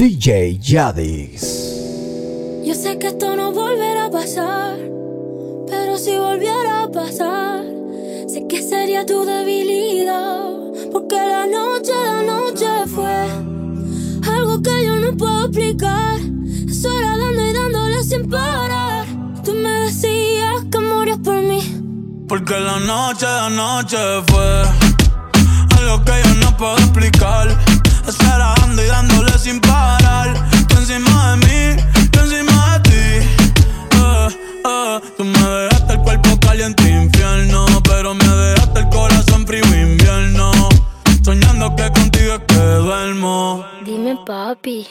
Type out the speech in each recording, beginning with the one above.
DJ Yadis. Yo sé que esto no volverá a pasar, pero si volviera a pasar, sé que sería tu debilidad, porque la noche, la noche fue algo que yo no puedo explicar. Eso era dando y dándole sin parar. Tú me decías que morías por mí, porque la noche, la noche fue algo que yo no puedo explicar Esperando y dándole sin encima de mí, tú encima de ti. Eh, eh. Tú me dejaste el cuerpo caliente infierno. Pero me dejaste el corazón frío invierno. Soñando que contigo es que duermo. Dime, papi.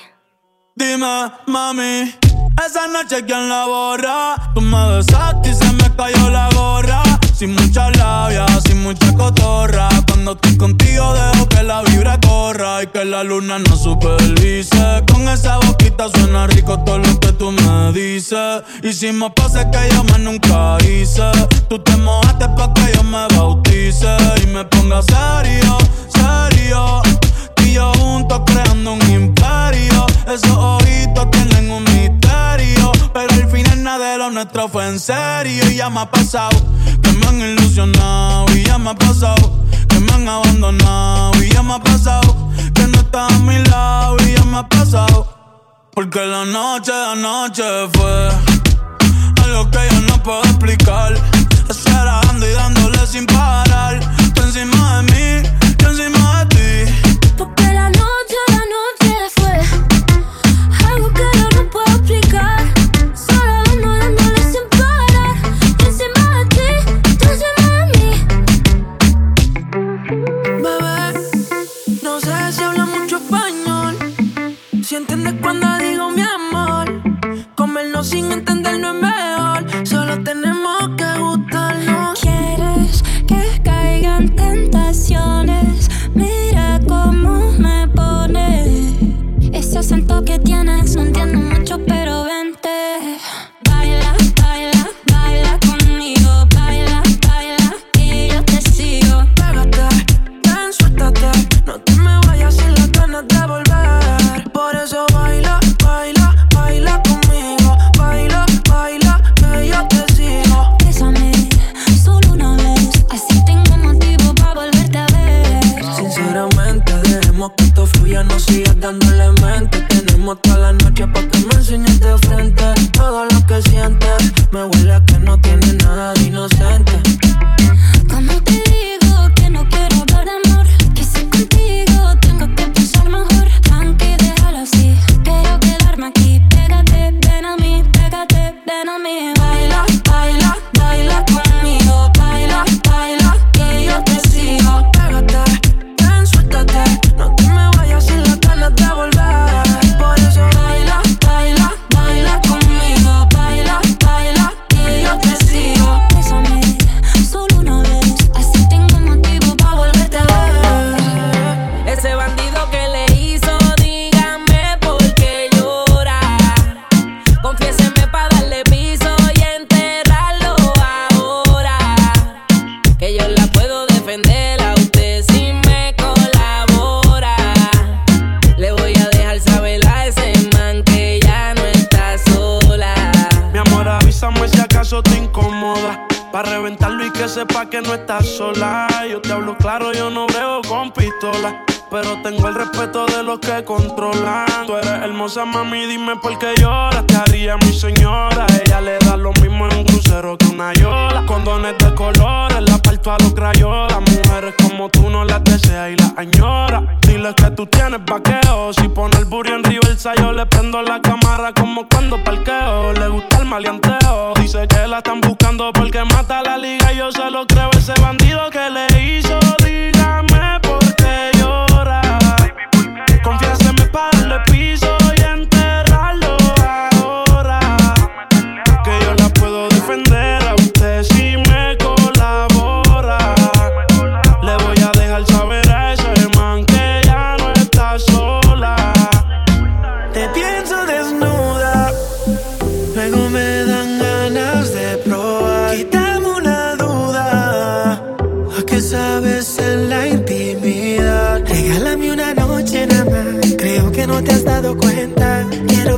Dime, mami. Esa noche, ¿quién la borra? Tú me besaste y se me cayó la gorra. Sin mucha labia, sin mucha cotorra. Cuando estoy contigo dejo que la vibra corra y que la luna no supervise. Con esa boquita suena rico todo lo que tú me dices. Y si que yo más nunca hice, tú te mojaste pa' que yo me bautice y me ponga serio, serio. Y yo juntos creando un imperio. Esos ojitos tienen un. Pero al final nada de lo nuestro fue en serio. Y ya me ha pasado me han ilusionado y ya me ha pasado. Que me han abandonado y ya me ha pasado. Que no estás a mi lado y ya me ha pasado. Porque la noche, la noche fue algo que yo no puedo explicar. Dime por qué lloras. Te haría mi señora. Ella le da lo mismo en un crucero que una yola. Condones de colores, la parto a los crayolas. Mujeres como tú no las deseas y las añora. Dile que tú tienes vaqueo. Si pone el burro en reversa, yo le prendo la cámara como cuando parqueo. Le gusta el maleanteo. Dice que la están buscando porque mata la liga. Yo se lo creo, ese bandido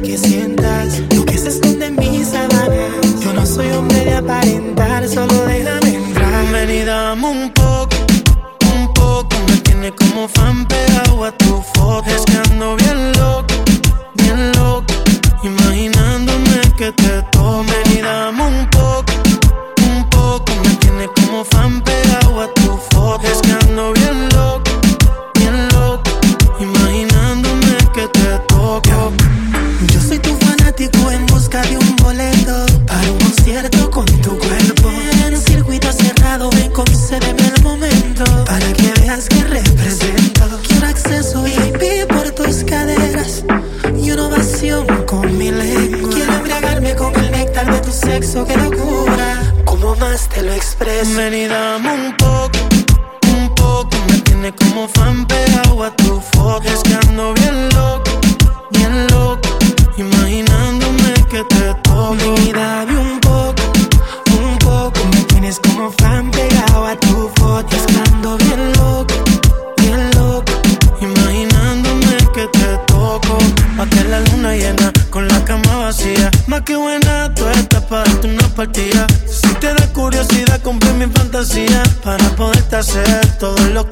Que sientas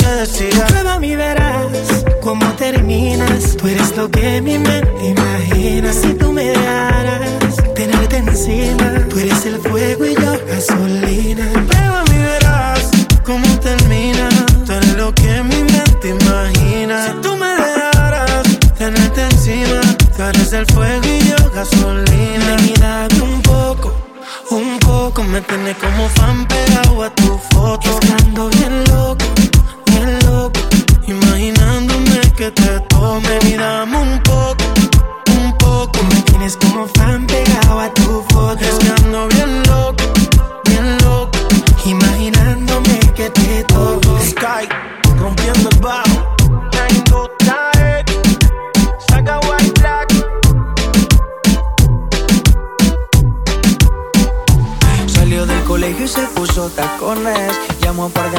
Prueba mi verás cómo terminas. Tú eres lo que mi mente imagina. Si tú me dejaras tenerte encima Tú eres el fuego y yo gasolina. Prueba mi verás cómo termina. Tú eres lo que mi mente imagina. Si tú me dejaras tenerte encima Tú eres el fuego y yo gasolina. Dame un poco, un poco Me tiene como fan pegado a tu foto. Estando bien loco, te tome y dame un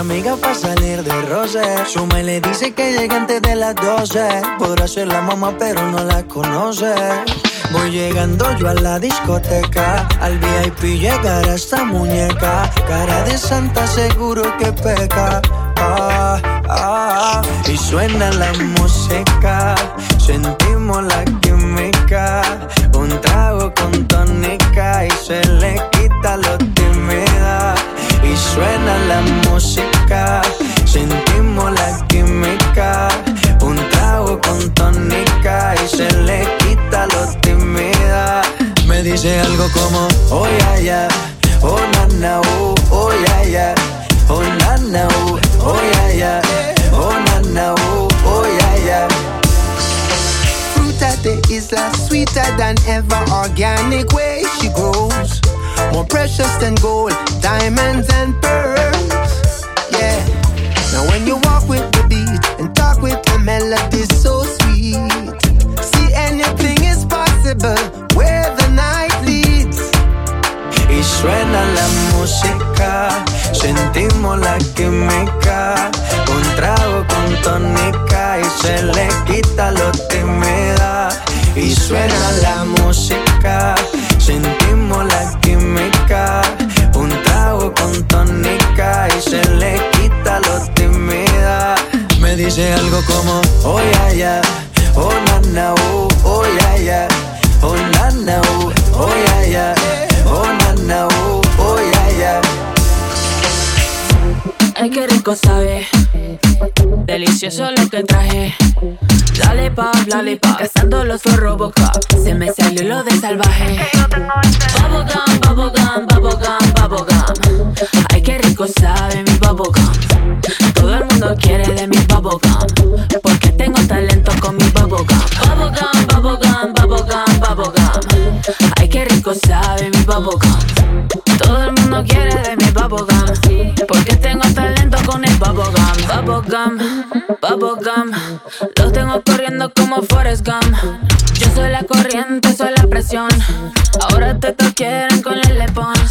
Llamó a un par de amigas para salir de roce. Suma y le dice que llegue antes de las 12. Podrá ser la mamá, pero no la conoce. Voy llegando yo a la discoteca. Al VIP llegará esta muñeca. Cara de santa, seguro que peca. Ah, ah, y suena la música. Sentimos la química. Un trago con tónica y se le quita lo tímida y suena la música. Sentimos la química. Un trago con tónica y se le quita lo tímida. Me dice algo como, oh ya ya, oh na na, oh, oh ya ya, oh na na, oh, oh ya ya, oh na na, oh, oh ya ya. Fruit at the isla, sweeter than ever, organic way she grows. More precious than gold, diamonds and pearls. Yeah. Now when you walk with the beat and talk with the melody so sweet. See anything is possible where the night leads. Y suena la música, sentimos la química. Un trago con tónica y se le quita lo tímida. Y suena la música, sentimos la con tónica y se le quita lo tímida. Me dice algo como, oh ya ya, oh na na, oh, oh ya ya, oh na na, oh, oh ya ya, Ay, qué rico sabe. Delicioso lo que traje. Lollipop, lollipop. Cazando los Robocop. Se me salió lo de salvaje. Bubblegum, bubblegum, bubblegum, bubblegum. Ay, qué rico sabe mi bubblegum. Todo el mundo quiere de mi bubblegum. Porque tengo talento con mi bubblegum. Bubblegum, bubblegum, bubblegum, bubblegum. Ay, qué rico sabe mi bubblegum. Bubblegum. Bubblegum. Los tengo corriendo como Forrest Gump. Yo soy la corriente, soy la presión. Ahora te quieren con el Lepons.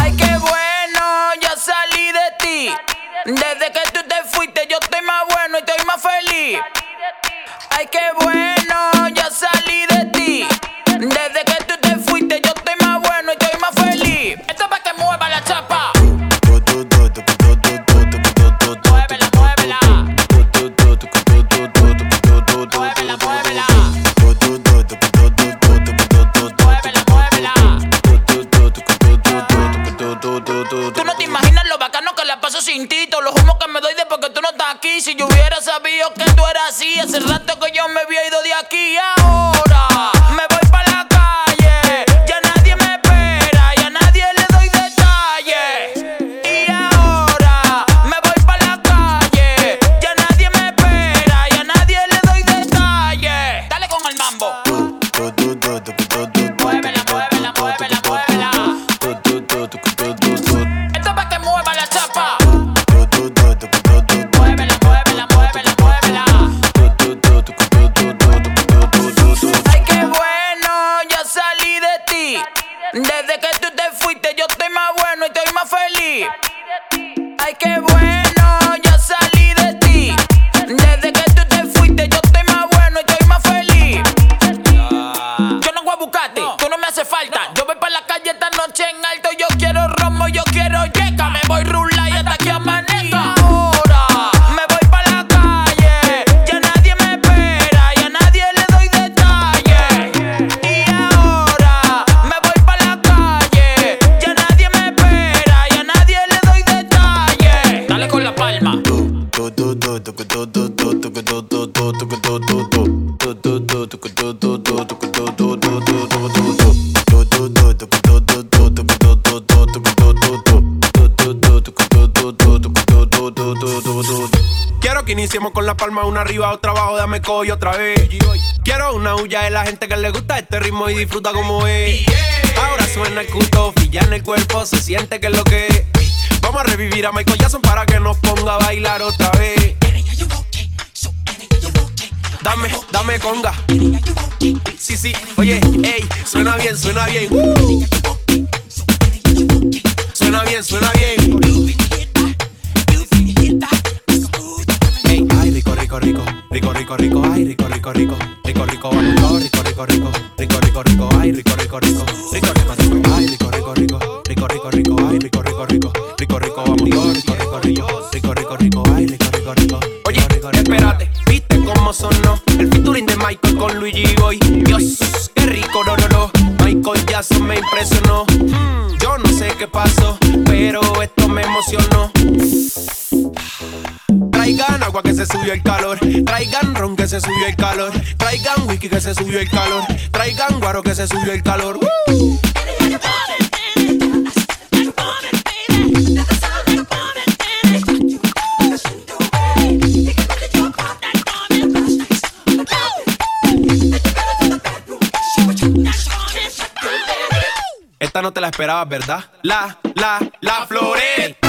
Ay, qué bueno, yo salí de ti. Desde que tú te fuiste, yo estoy más bueno y estoy más feliz. Ay, qué bueno. así. Hace rato que yo me había ido de aquí. arriba, otra abajo, dame cojo otra vez. Quiero una huya de la gente que le gusta este ritmo y disfruta como es. Ahora suena el cuto, ya en el cuerpo, se siente que es lo que es. Vamos a revivir a Michael Jackson para que nos ponga a bailar otra vez. Dame, dame conga. Sí, sí, oye, ey, suena bien, suena bien. Suena bien, suena bien. el calor. Traigan whisky que se subió el calor. Traigan guaro que se subió el calor. Esta no te la esperabas, ¿verdad? La, la, la floreta.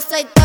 just like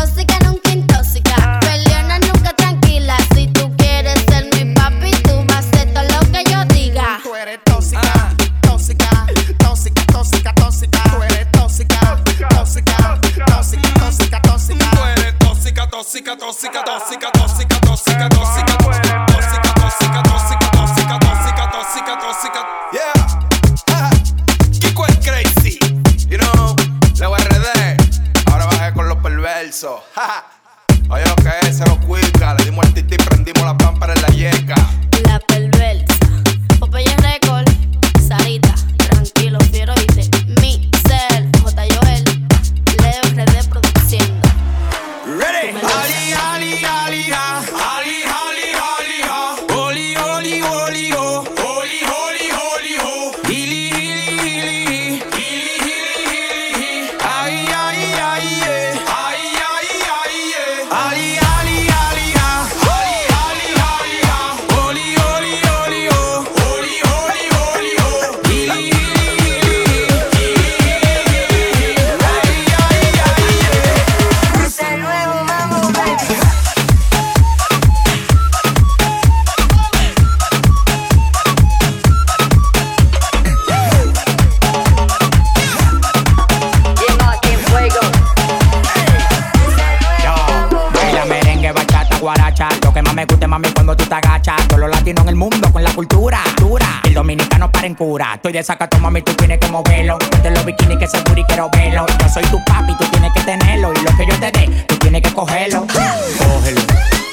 cultura dura. El dominicano para en cura. Estoy de sacato, mami, tú tienes que moverlo. Ponte los bikinis que seguro y quiero verlo. Yo soy tu papi, tú tienes que tenerlo. Y lo que yo te dé, tú tienes que cogerlo. Cógelo,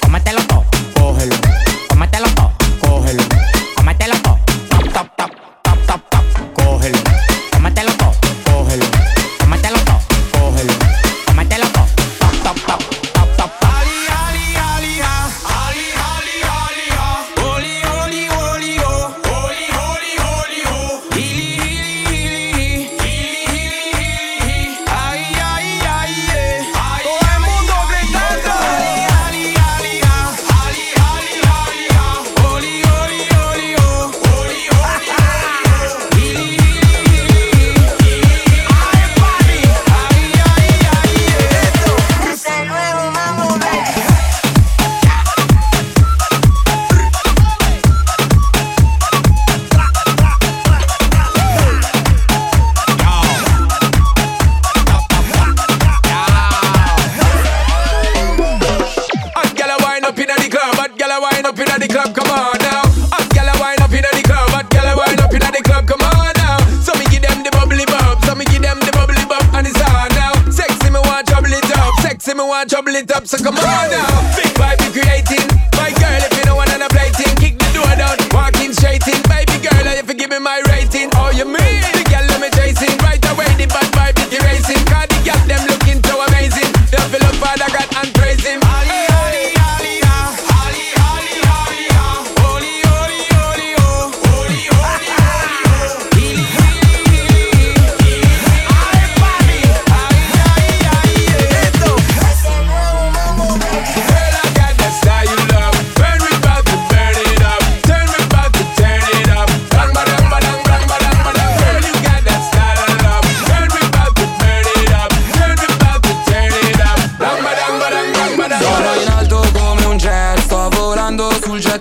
cómetelo todo, cógelo. Cómetelo todo, cógelo. Cómetelo todo, top, top, top. it up, so come on now. Big vibe we creating. My girl, if you know what I'm plating, kick the door down. Walking straight in, baby girl, if you give me my rating, all you mean.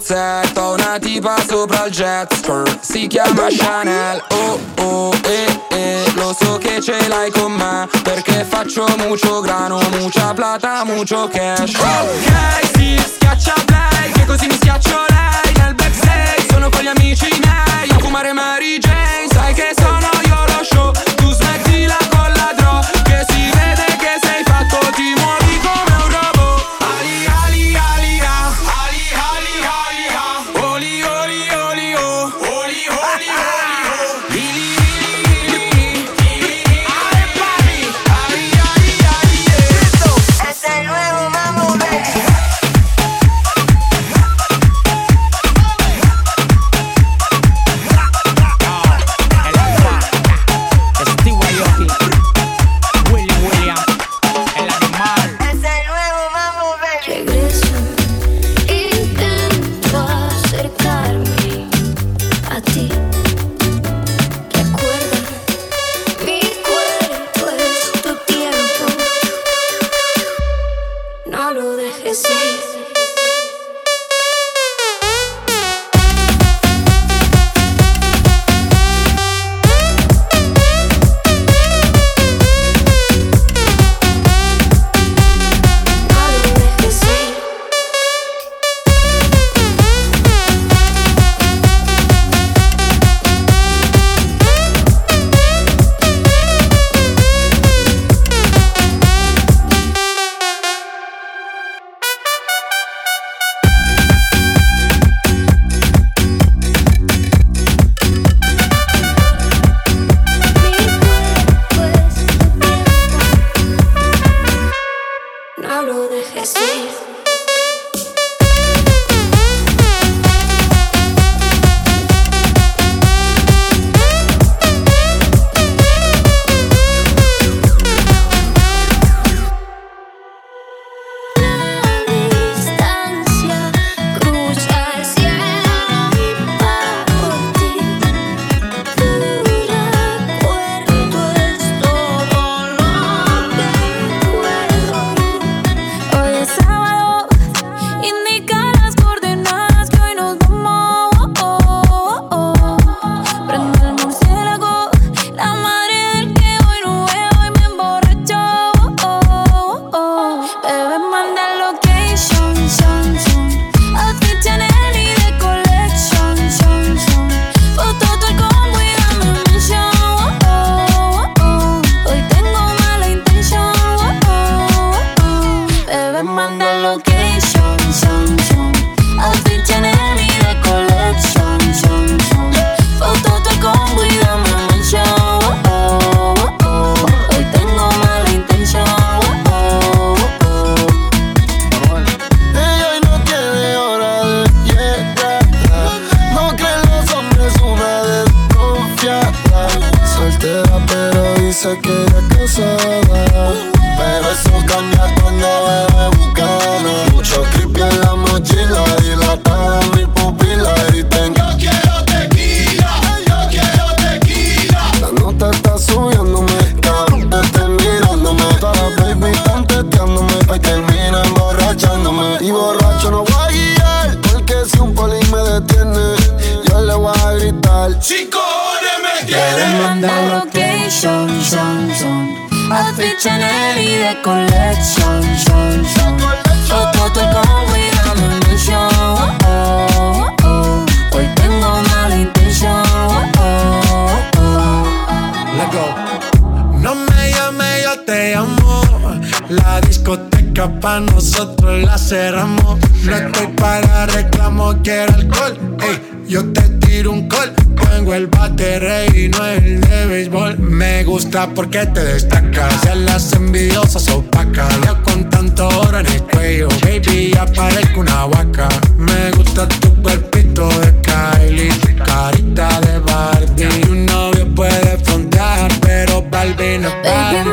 pozzetto Una tipa sopra il jet skirt. Si chiama Chanel Oh oh eh eh. Lo so che ce l'hai con me Perché faccio mucho grano Mucha plata, mucho cash. Oh, ok, si sì, schiaccia play Che così mi schiaccio lei. Nel backstage sono con gli amici miei A fumare marijuana pa' nosotros la cerramos. No estoy para reclamo, quiero alcohol. Ey, yo te tiro un call. Tengo el bate y no el de béisbol. Me gusta porque te destacas. Ya las envidiosas opacas. Yo con tanto oro en el cuello. Baby, ya parezco una vaca. Me gusta tu cuerpito de Kylie. Carita de Barbie. Un novio puede frontear, pero Barbie no Barbie.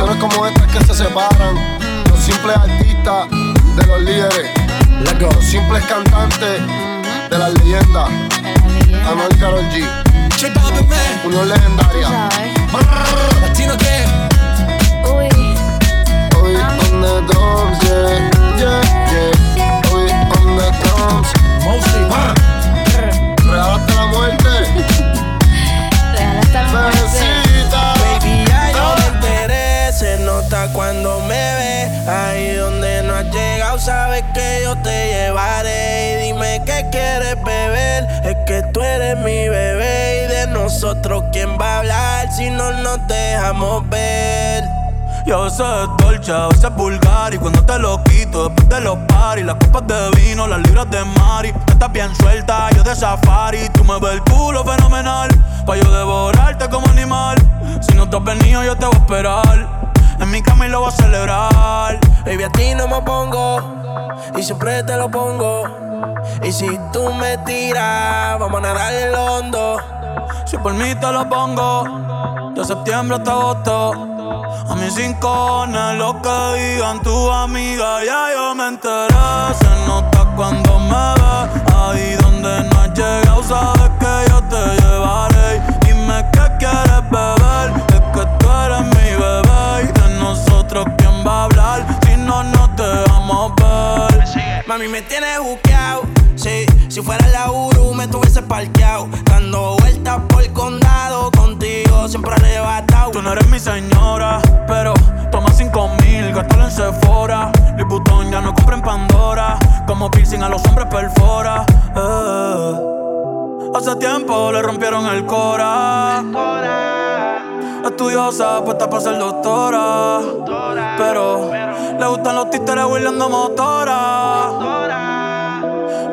Canciones como estas que se separan, los simples artistas de los líderes, los simples cantantes de las leyendas. Anuel y Karol G. Unión legendaria. Latino que Hoy on the drums, yeah, yeah, yeah. Hoy on the drums. Real hasta la muerte. Bebecita. Baby, cuando me ve. Ahí donde no has llegado, sabes que yo te llevaré. Y dime qué quieres beber, es que tú eres mi bebé. Y de nosotros, ¿quién va a hablar si no nos dejamos ver? Yo sé dolce, a veces vulgar Y cuando te lo quito después de los paris Las copas de vino, las libras de mari Tú estás bien suelta, yo de safari Tú me ves el culo fenomenal Pa' yo devorarte como animal Si no te has venido yo te voy a esperar En mi cama y lo voy a celebrar. Baby, a ti no me pongo y siempre te lo pongo. Y si tú me tiras, vamos a nadar en lo hondo. Si por mí te lo pongo De septiembre hasta agosto. A mis rincones, lo que digan tu amiga Ya yo me enteré. Se nota cuando me ves. Ahí donde no has llegado Sabes que yo te llevaré. Dime qué quieres beber a hablar Si no nos dejamos ver Mami, me tienes buqueado. Sí, si fuera la Uru, me tuviese parqueado. Dando vueltas por el condado. Contigo siempre arrebatado. Tú no eres mi señora, pero toma cinco mil, gástalo en Sephora. Vuitton ya no compra en Pandora. Como piercing a los hombres perfora. Eh. Hace tiempo le rompieron el cora. Estudiosa, puesta para ser doctora. Pero le gustan los títeres huirleando motora.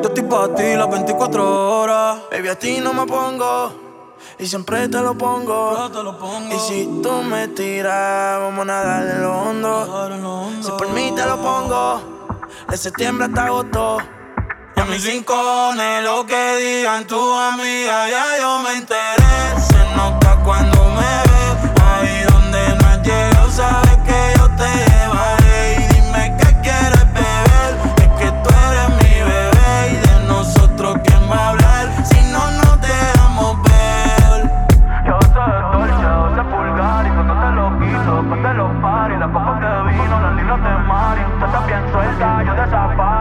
Yo estoy pa' ti las 24 horas. Baby, a ti no me pongo. Y siempre te lo pongo. Y si tú me tiras, vamos a nadar en lo hondo. Si por mí te lo pongo. De septiembre hasta agosto. Y a mis rincones, lo que digan tu amiga, ya yo me enteré. Se nota cuando me ves, Sabes que yo te llevaré y dime que quieres beber. Es que tú eres mi bebé y de nosotros quién va a hablar si no nos dejamos ver. Yo soy de torcha, 12 pulgares. ¿Cuándo te lo piso? ¿De qué te lo pari? La papa que vino, los libros de Mari. ¿Te está bien suelta? Yo desapare.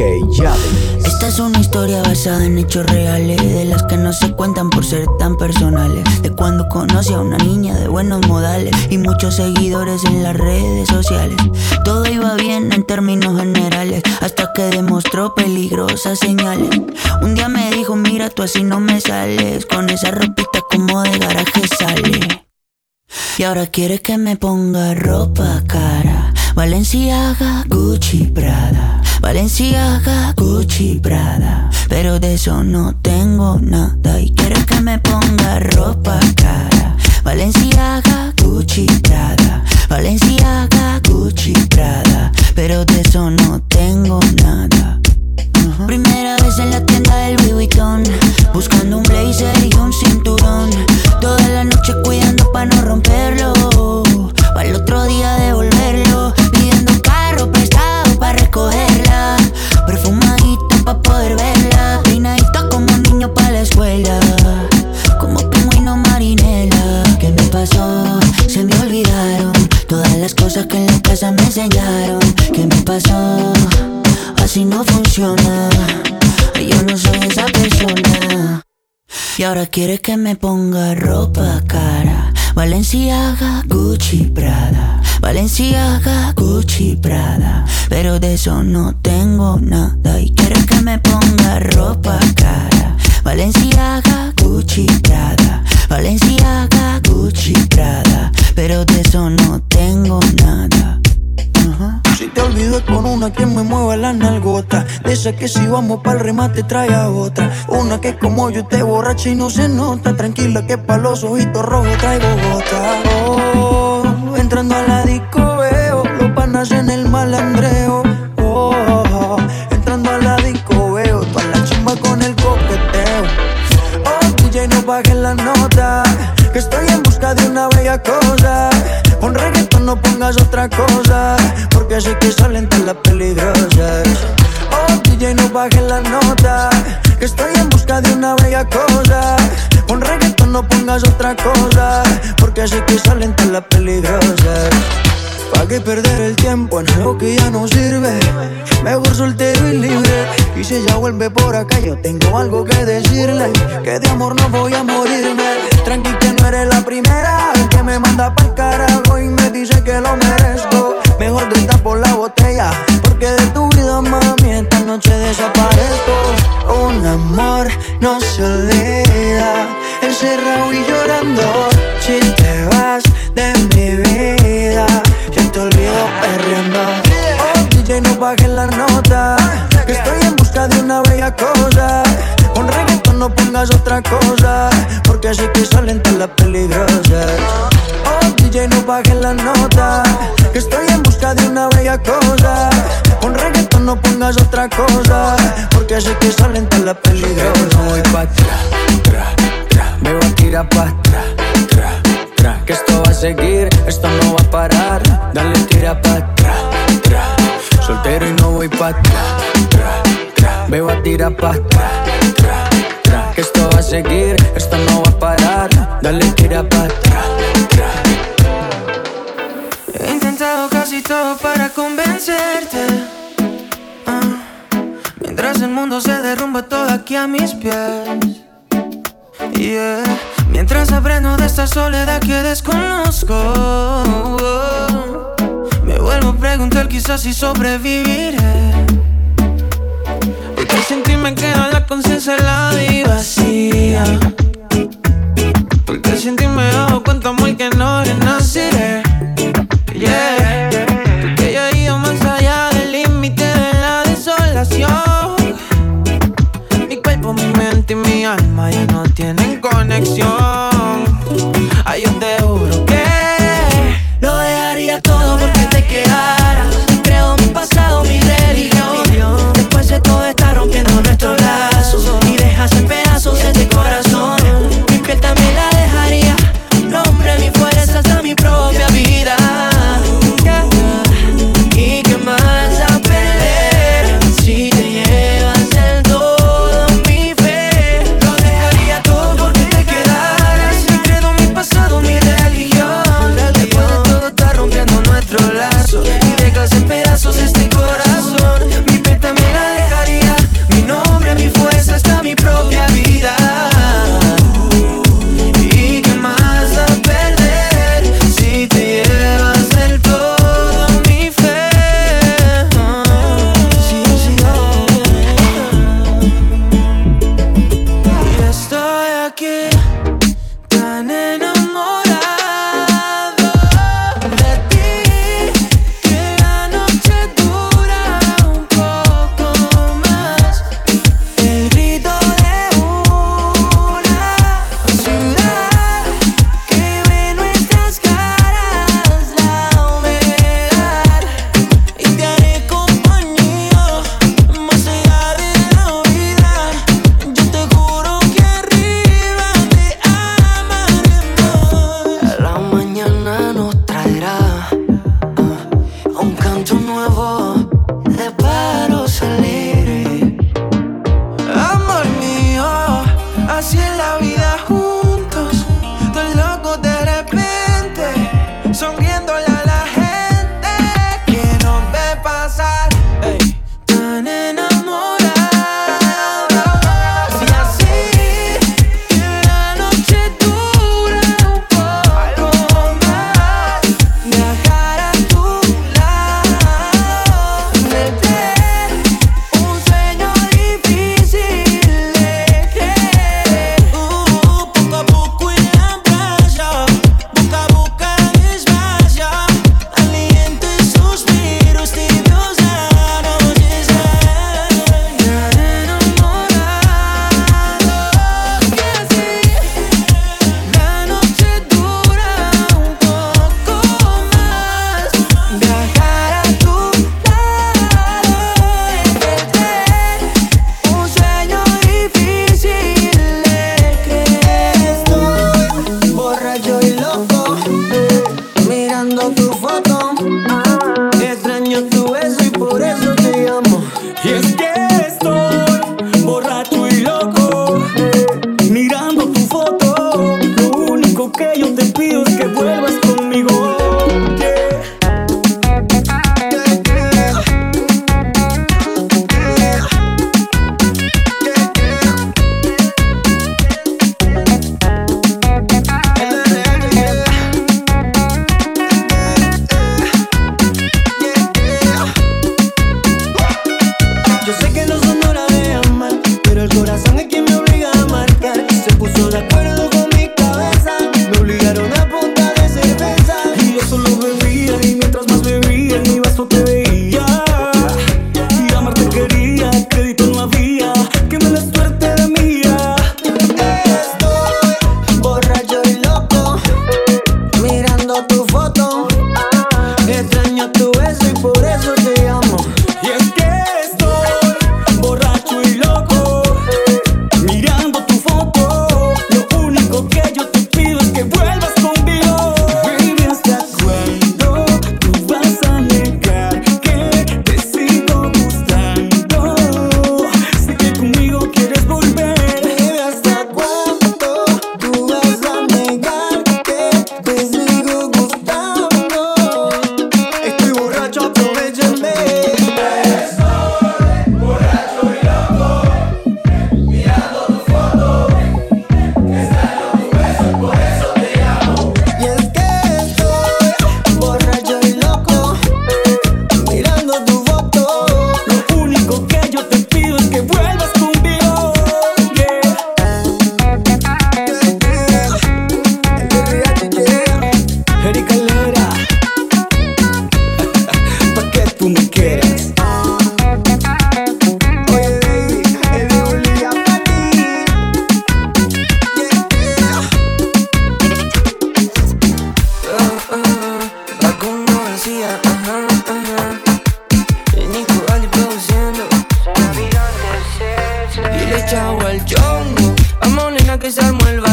Esta es una historia basada en hechos reales, de las que no se cuentan por ser tan personales. De cuando conocí a una niña de buenos modales y muchos seguidores en las redes sociales. Todo iba bien en términos generales, hasta que demostró peligrosas señales. Un día me dijo, mira, tú así no me sales, con esa ropita como de garaje sale. Y ahora quiere que me ponga ropa cara. Valenciaga, Gucci, Prada. Valenciaga, Gucci, Prada. Pero de eso no tengo nada. Y quiere que me ponga ropa cara. Valenciaga, Gucci, Prada. Valenciaga, Gucci, Prada. Pero de eso no tengo nada. Primera vez en la tienda del Louis Vuitton Buscando un blazer y un cinturón Toda la noche cuidando pa' no romperlo Para el otro día devolverlo Pidiendo pa' poder verla Peinadita como niño pa' la escuela Como pingüino marinela ¿Qué me pasó? Se me olvidaron Todas las cosas que en la casa me enseñaron ¿Qué me pasó? Así no funciona Yo no soy esa persona y ahora quiere que me ponga ropa cara. Valenciaga, Gucci, Prada. Valenciaga, Gucci, Prada. Pero de eso no tengo nada. Y quiere que me ponga ropa cara. Valenciaga, Gucci, Prada. Valenciaga, Gucci, Prada. Pero de eso no tengo nada. Si te olvido con una que me mueva la nalgota De esa que si vamos pa'l remate trae a otra Una que como yo te borracha y no se nota Tranquila que pa' los ojitos rojos traigo gota tengo algo que decirle Que de amor no voy a morirme nota Que estoy en busca de una bella cosa Con reggaetón no pongas otra cosa Porque así que salen todas las peligrosas No voy pa' atrás, tra, tra. Me voy a tirar pa' atrás, tra, tra. Que esto va a seguir, esto no va a parar. Dale, tira pa' atrás, tra. Soltero y no voy pa' atrás, tra, tra. Me voy a tirar pa' atrás, tra, tra. Que esto va a seguir, esto no va a parar. Dale, tira pa' tra. Para convencerte. Ah, Mientras el mundo se derrumba todo aquí a mis pies. Yeah. Mientras aprendo de esta soledad que desconozco. Me vuelvo a preguntar quizás si sobreviviré. Porque sin ti me queda la conciencia helada y vacía. Porque sin ti me dado cuenta muy que no renaciré. Yeah. Mi cuerpo, mi mente y mi alma ya no tienen conexión.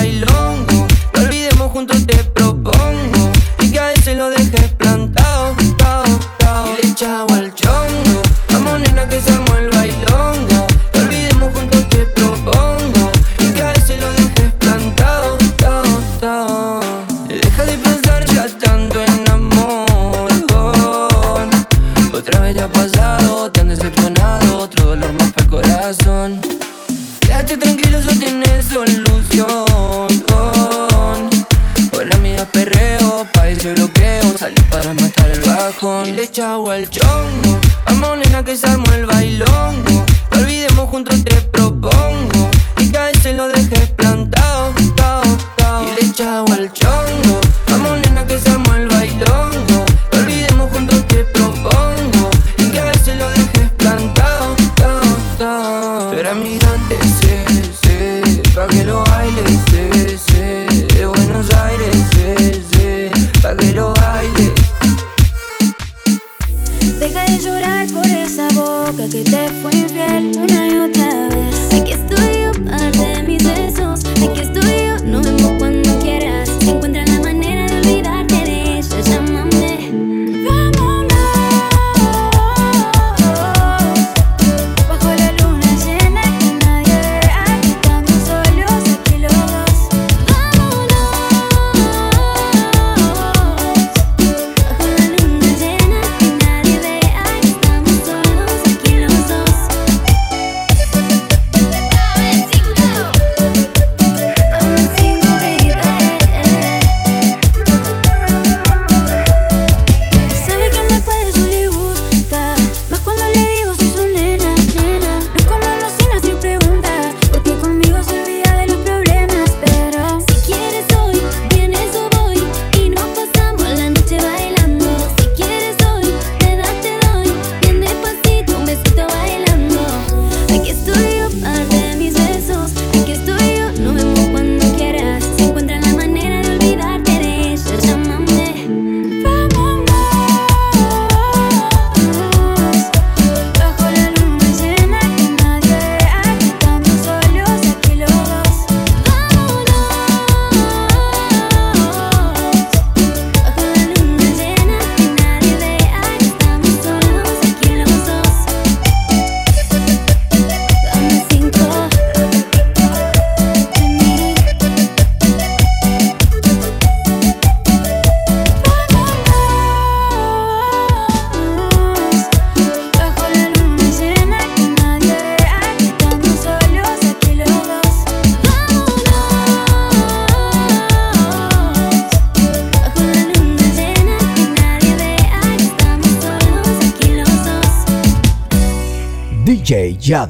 Se estamos